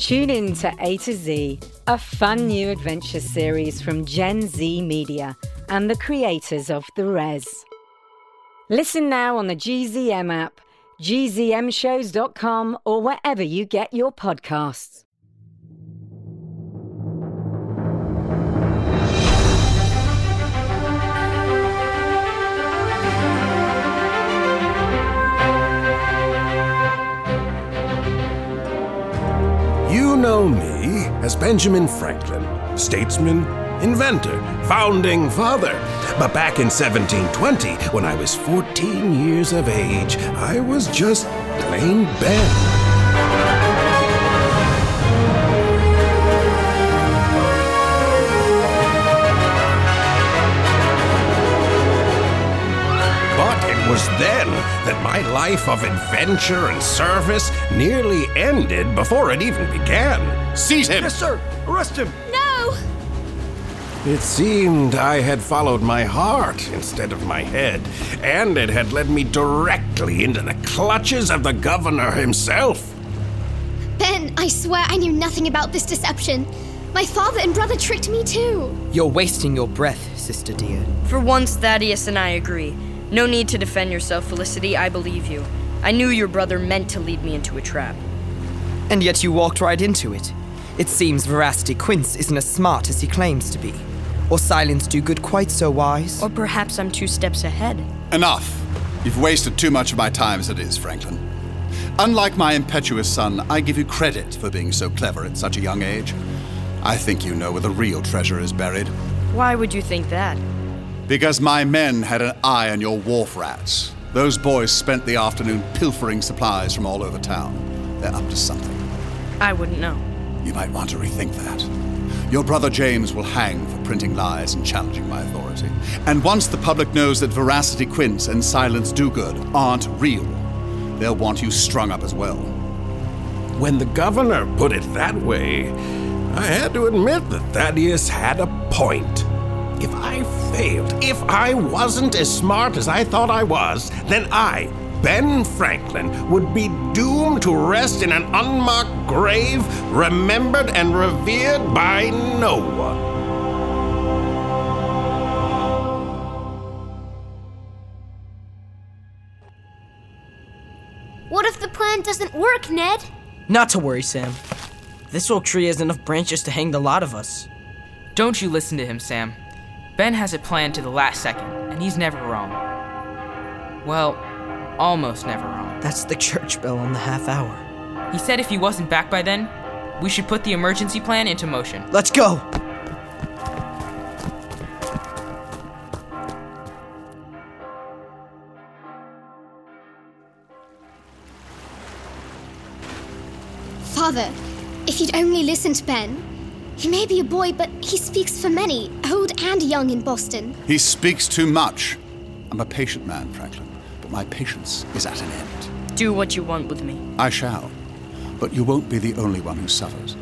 Tune in to A to Z, a fun new adventure series from Gen Z Media and the creators of The Res. Listen now on the GZM app, gzmshows.com, or wherever you get your podcasts. As Benjamin Franklin, statesman, inventor, founding father. But back in 1720, when I was 14 years of age, I was just plain Ben. Was then that my life of adventure and service nearly ended before it even began. Seize him! Yes, sir. Arrest him. No! It seemed I had followed my heart instead of my head, and it had led me directly into the clutches of the governor himself. Ben, I swear I knew nothing about this deception. My father and brother tricked me too. You're wasting your breath, sister dear. For once, Thaddeus and I agree. No need to defend yourself, Felicity. I believe you. I knew your brother meant to lead me into a trap. And yet you walked right into it. It seems Veracity Quince isn't as smart as he claims to be. Or Silence Dogood quite so wise. Or perhaps I'm two steps ahead. Enough. You've wasted too much of my time as it is, Franklin. Unlike my impetuous son, I give you credit for being so clever at such a young age. I think you know where the real treasure is buried. Why would you think that? Because my men had an eye on your wharf rats. Those boys spent the afternoon pilfering supplies from all over town. They're up to something. I wouldn't know. You might want to rethink that. Your brother James will hang for printing lies and challenging my authority. And once the public knows that Veracity Quince and Silence Dogood aren't real, they'll want you strung up as well. When the governor put it that way, I had to admit that Thaddeus had a point. If I failed, if I wasn't as smart as I thought I was, then I, Ben Franklin, would be doomed to rest in an unmarked grave, remembered and revered by no one. What if the plan doesn't work, Ned? Not to worry, Sam. This oak tree has enough branches to hang the lot of us. Don't you listen to him, Sam. Ben has it planned to the last second, and he's never wrong. Well, almost never wrong. That's the church bell on the half hour. He said if he wasn't back by then, we should put the emergency plan into motion. Let's go! Father, if you'd only listened to Ben. He may be a boy, but he speaks for many, old and young in Boston. He speaks too much. I'm a patient man, Franklin, but my patience is at an end. Do what you want with me. I shall. But you won't be the only one who suffers.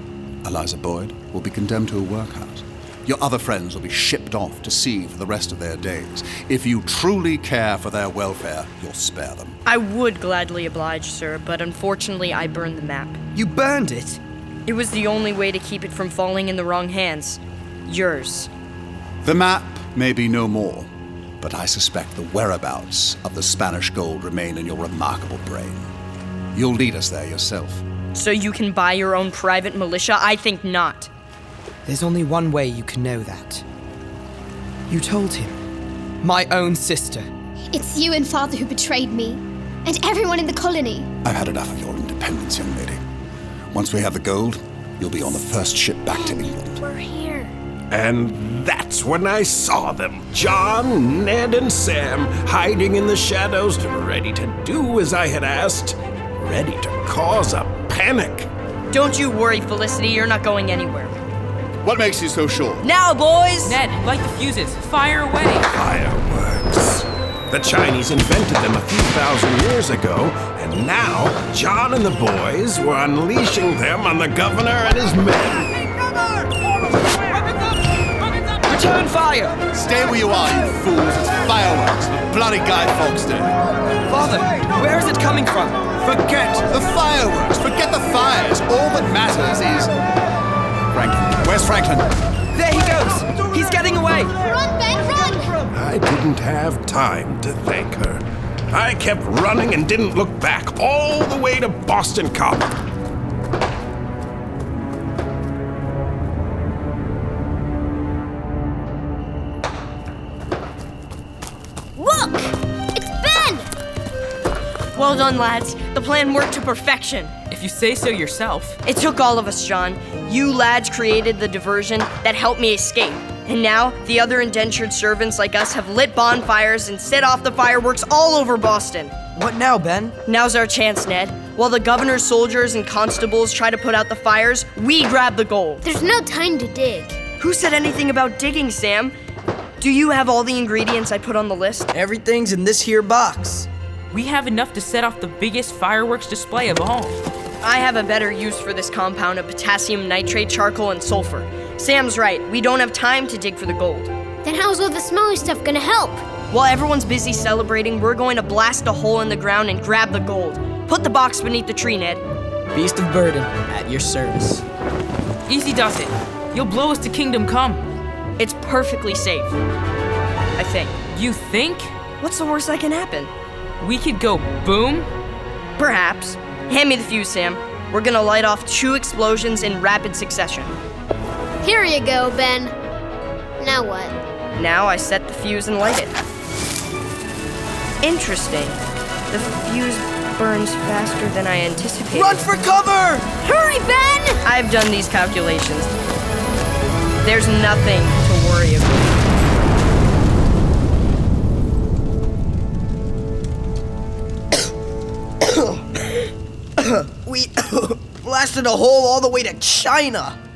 Eliza Boyd will be condemned to a workhouse. Your other friends will be shipped off to sea for the rest of their days. If you truly care for their welfare, you'll spare them. I would gladly oblige, sir, but unfortunately I burned the map. You burned it? It was the only way to keep it from falling in the wrong hands. Yours. The map may be no more, but I suspect the whereabouts of the Spanish gold remain in your remarkable brain. You'll lead us there yourself. So you can buy your own private militia? I think not. There's only one way you can know that. You told him. My own sister. It's you and Father who betrayed me, and everyone in the colony. I've had enough of your independence, young lady. Once we have the gold, you'll be on the first ship back to England. We're here. And that's when I saw them John, Ned, and Sam hiding in the shadows, ready to do as I had asked, ready to cause a panic. Don't you worry, Felicity, you're not going anywhere. What makes you so sure? Now, boys! Ned, light the fuses. Fire away. Fireworks. The Chinese invented them a few thousand years ago, and now John and the boys were unleashing them on the governor and his men. Return fire! Stay where you are, you fools. It's fireworks. The bloody Guy Fawkes Day. Father, where is it coming from? Forget the fireworks. Forget the fires. All that matters is. Franklin. Where's Franklin? There he goes! He's getting away! Run, Ben, run! I didn't have time to thank her. I kept running and didn't look back all the way to Boston Common. Look! It's Ben! Well done, lads. The plan worked to perfection. If you say so yourself. It took all of us, John. You lads created the diversion that helped me escape. And now, the other indentured servants like us have lit bonfires and set off the fireworks all over Boston. What now, Ben? Now's our chance, Ned. While the governor's soldiers and constables try to put out the fires, we grab the gold. There's no time to dig. Who said anything about digging, Sam? Do you have all the ingredients I put on the list? Everything's in this here box. We have enough to set off the biggest fireworks display of all. I have a better use for this compound of potassium nitrate, charcoal, and sulfur. Sam's right, we don't have time to dig for the gold. Then how's all the smelly stuff gonna help? While everyone's busy celebrating, we're going to blast a hole in the ground and grab the gold. Put the box beneath the tree, Ned. Beast of Burden, at your service. Easy does it. You'll blow us to Kingdom Come. It's perfectly safe. I think. You think? What's the worst that can happen? We could go boom? Perhaps. Hand me the fuse, Sam. We're gonna light off two explosions in rapid succession. Here you go, Ben. Now what? Now I set the fuse and light it. Interesting. The fuse burns faster than I anticipated. Run for cover! Hurry, Ben! I've done these calculations. There's nothing to worry about. We blasted a hole all the way to China.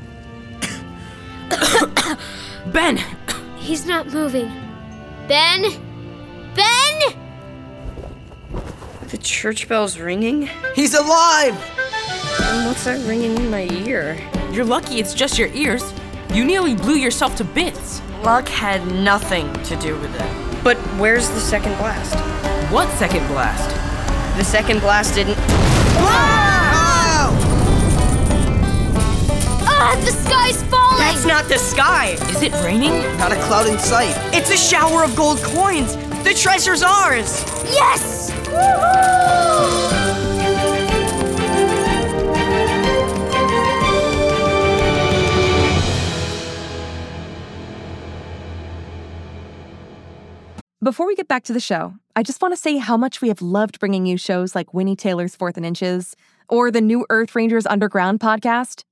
Ben! He's not moving. Ben? Ben? The church bell's ringing? He's alive! And what's that ringing in my ear? You're lucky it's just your ears. You nearly blew yourself to bits. Luck had nothing to do with it. But where's the second blast? What second blast? The second blast didn't. Ah, the sky's falling! That's not the sky! Is it raining? Not a cloud in sight. It's a shower of gold coins! The treasure's ours! Yes! Before we get back to the show, I just want to say how much we have loved bringing you shows like Winnie Taylor's Fourth and Inches, or the new Earth Rangers Underground podcast,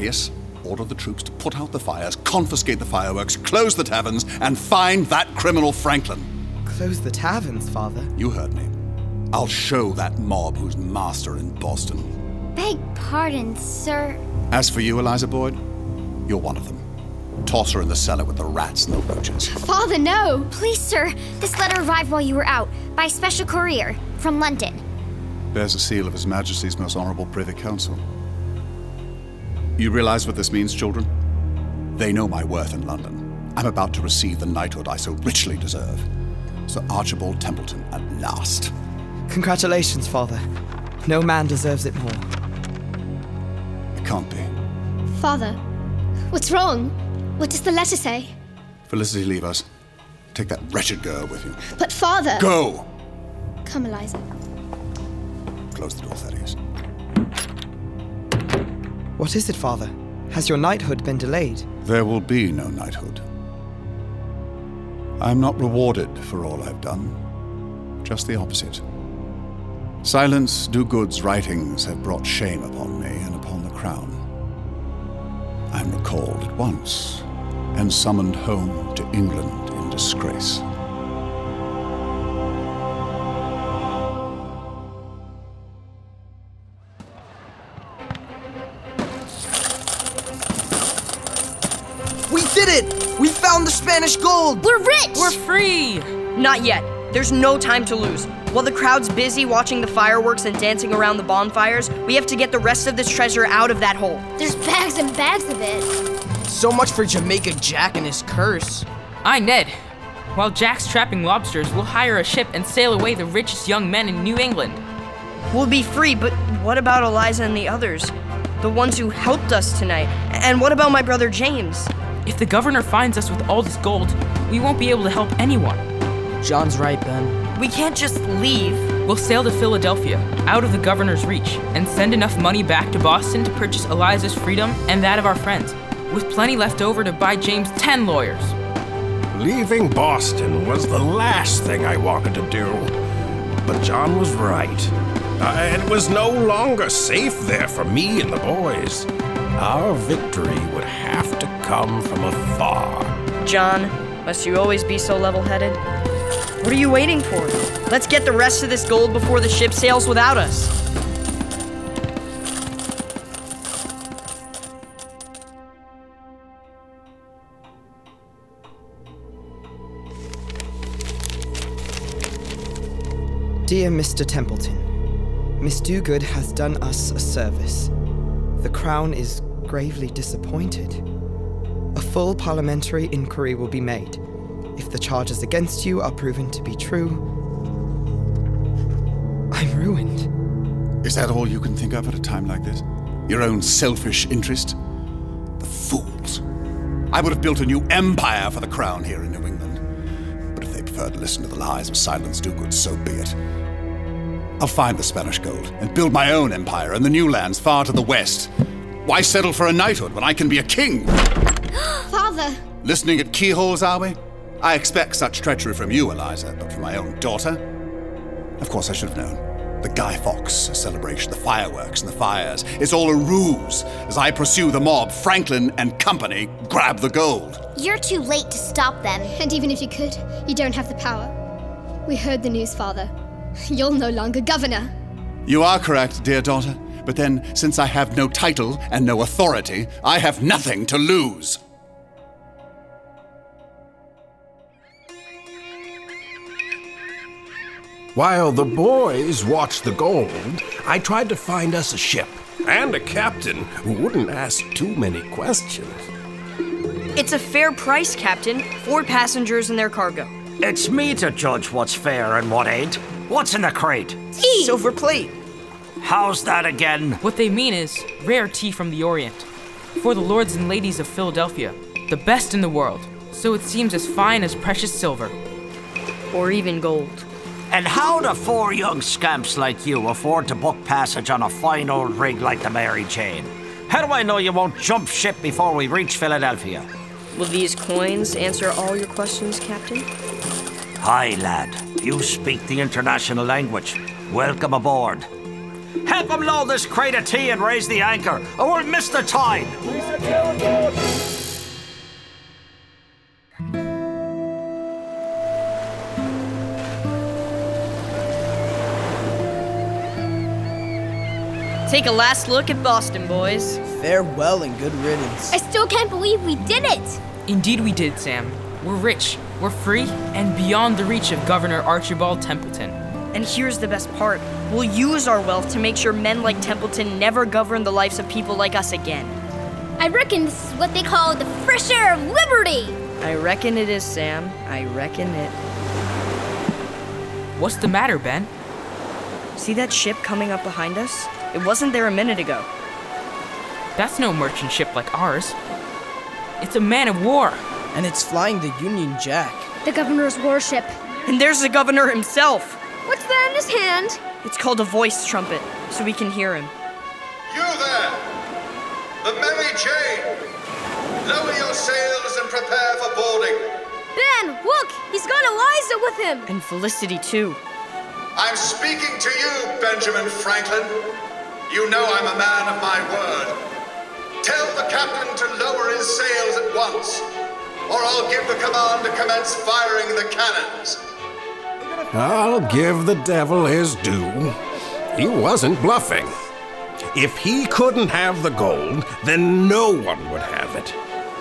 Thaddeus, order the troops to put out the fires, confiscate the fireworks, close the taverns, and find that criminal Franklin. Close the taverns, Father. You heard me. I'll show that mob who's master in Boston. Beg pardon, sir. As for you, Eliza Boyd, you're one of them. Toss her in the cellar with the rats and the roaches. Father, no! Please, sir. This letter arrived while you were out, by special courier, from London. Bears the seal of His Majesty's Most Honorable Privy Council. You realize what this means, children? They know my worth in London. I'm about to receive the knighthood I so richly deserve. Sir Archibald Templeton at last. Congratulations, Father. No man deserves it more. It can't be. Father, what's wrong? What does the letter say? Felicity, leave us. Take that wretched girl with you. But father. Go! Come, Eliza. Close the door, Thaddeus. What is it, Father? Has your knighthood been delayed? There will be no knighthood. I'm not rewarded for all I've done. Just the opposite. Silence Dogood's writings have brought shame upon me and upon the crown. I'm recalled at once and summoned home to England in disgrace. Rich! We're free! Not yet. There's no time to lose. While the crowd's busy watching the fireworks and dancing around the bonfires, we have to get the rest of this treasure out of that hole. There's bags and bags of it. So much for Jamaica Jack and his curse. I, Ned. While Jack's trapping lobsters, we'll hire a ship and sail away the richest young men in New England. We'll be free, but what about Eliza and the others? The ones who helped us tonight? And what about my brother James? If the governor finds us with all this gold, we won't be able to help anyone. John's right, Ben. We can't just leave. We'll sail to Philadelphia, out of the governor's reach, and send enough money back to Boston to purchase Eliza's freedom and that of our friends, with plenty left over to buy James 10 lawyers. Leaving Boston was the last thing I wanted to do. But John was right. Uh, it was no longer safe there for me and the boys. Our victory would have to come from afar. John, must you always be so level headed? What are you waiting for? Let's get the rest of this gold before the ship sails without us. Dear Mr. Templeton, Miss Dogood has done us a service. The Crown is gravely disappointed. Full parliamentary inquiry will be made. If the charges against you are proven to be true, I'm ruined. Is that all you can think of at a time like this? Your own selfish interest? The fools. I would have built a new empire for the crown here in New England. But if they prefer to listen to the lies of Silence Dogood, so be it. I'll find the Spanish gold and build my own empire in the new lands far to the west. Why settle for a knighthood when I can be a king? Father. Listening at keyholes, are we? I expect such treachery from you, Eliza, but from my own daughter? Of course, I should have known. The Guy Fawkes celebration, the fireworks and the fires. It's all a ruse. As I pursue the mob, Franklin and company grab the gold. You're too late to stop them. And even if you could, you don't have the power. We heard the news, Father. You're no longer governor. You are correct, dear daughter. But then, since I have no title and no authority, I have nothing to lose. While the boys watched the gold, I tried to find us a ship and a captain who wouldn't ask too many questions. It's a fair price, Captain. Four passengers and their cargo. It's me to judge what's fair and what ain't. What's in the crate? Tea! Silver plate. How's that again? What they mean is rare tea from the Orient. For the lords and ladies of Philadelphia, the best in the world. So it seems as fine as precious silver. Or even gold. And how do four young scamps like you afford to book passage on a fine old rig like the Mary Jane? How do I know you won't jump ship before we reach Philadelphia? Will these coins answer all your questions, Captain? Hi, lad. You speak the international language. Welcome aboard. Help them load this crate of tea and raise the anchor, or we'll miss the tide. Take a last look at Boston, boys. Farewell and good riddance. I still can't believe we did it. Indeed, we did, Sam. We're rich, we're free, and beyond the reach of Governor Archibald Templeton. And here's the best part we'll use our wealth to make sure men like Templeton never govern the lives of people like us again. I reckon this is what they call the fresh air of liberty. I reckon it is, Sam. I reckon it. What's the matter, Ben? See that ship coming up behind us? It wasn't there a minute ago. That's no merchant ship like ours. It's a man of war. And it's flying the Union Jack. The governor's warship. And there's the governor himself. What's that in his hand? It's called a voice trumpet, so we can hear him. You there! The Mary Jane! Lower your sails and prepare for boarding. Ben, look! He's got Eliza with him! And Felicity, too. I'm speaking to you, Benjamin Franklin. You know I'm a man of my word. Tell the captain to lower his sails at once, or I'll give the command to commence firing the cannons. I'll give the devil his due. He wasn't bluffing. If he couldn't have the gold, then no one would have it.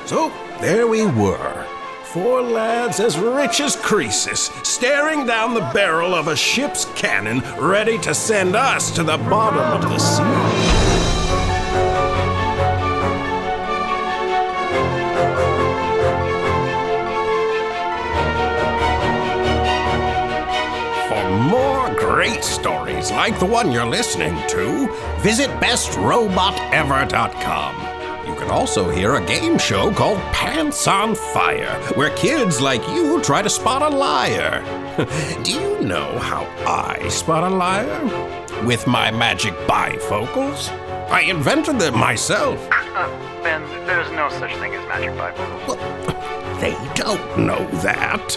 So there we were, four lads as rich as Croesus, staring down the barrel of a ship's cannon, ready to send us to the bottom of the sea. Like the one you're listening to, visit bestrobotever.com. You can also hear a game show called Pants on Fire, where kids like you try to spot a liar. Do you know how I spot a liar? With my magic bifocals. I invented them myself. Uh, ben, there's no such thing as magic bifocals. They don't know that.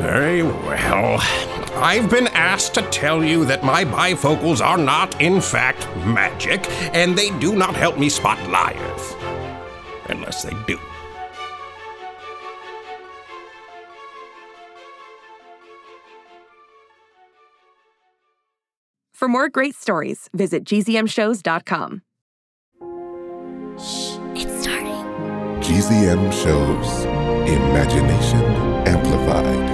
Very well. I've been asked to tell you that my bifocals are not, in fact, magic, and they do not help me spot liars. Unless they do. For more great stories, visit gzmshows.com. Shh, It's starting. GZM shows Imagination Amplified.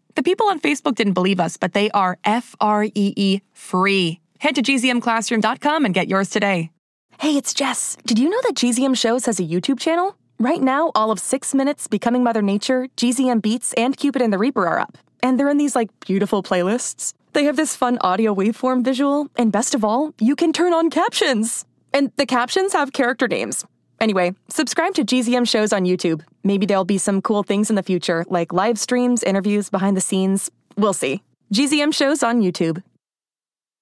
The people on Facebook didn't believe us, but they are F R E E free. Head to gzmclassroom.com and get yours today. Hey, it's Jess. Did you know that GZM Shows has a YouTube channel? Right now, all of Six Minutes, Becoming Mother Nature, GZM Beats, and Cupid and the Reaper are up. And they're in these, like, beautiful playlists. They have this fun audio waveform visual, and best of all, you can turn on captions. And the captions have character names. Anyway, subscribe to GZM shows on YouTube. Maybe there'll be some cool things in the future, like live streams, interviews, behind the scenes. We'll see. GZM shows on YouTube.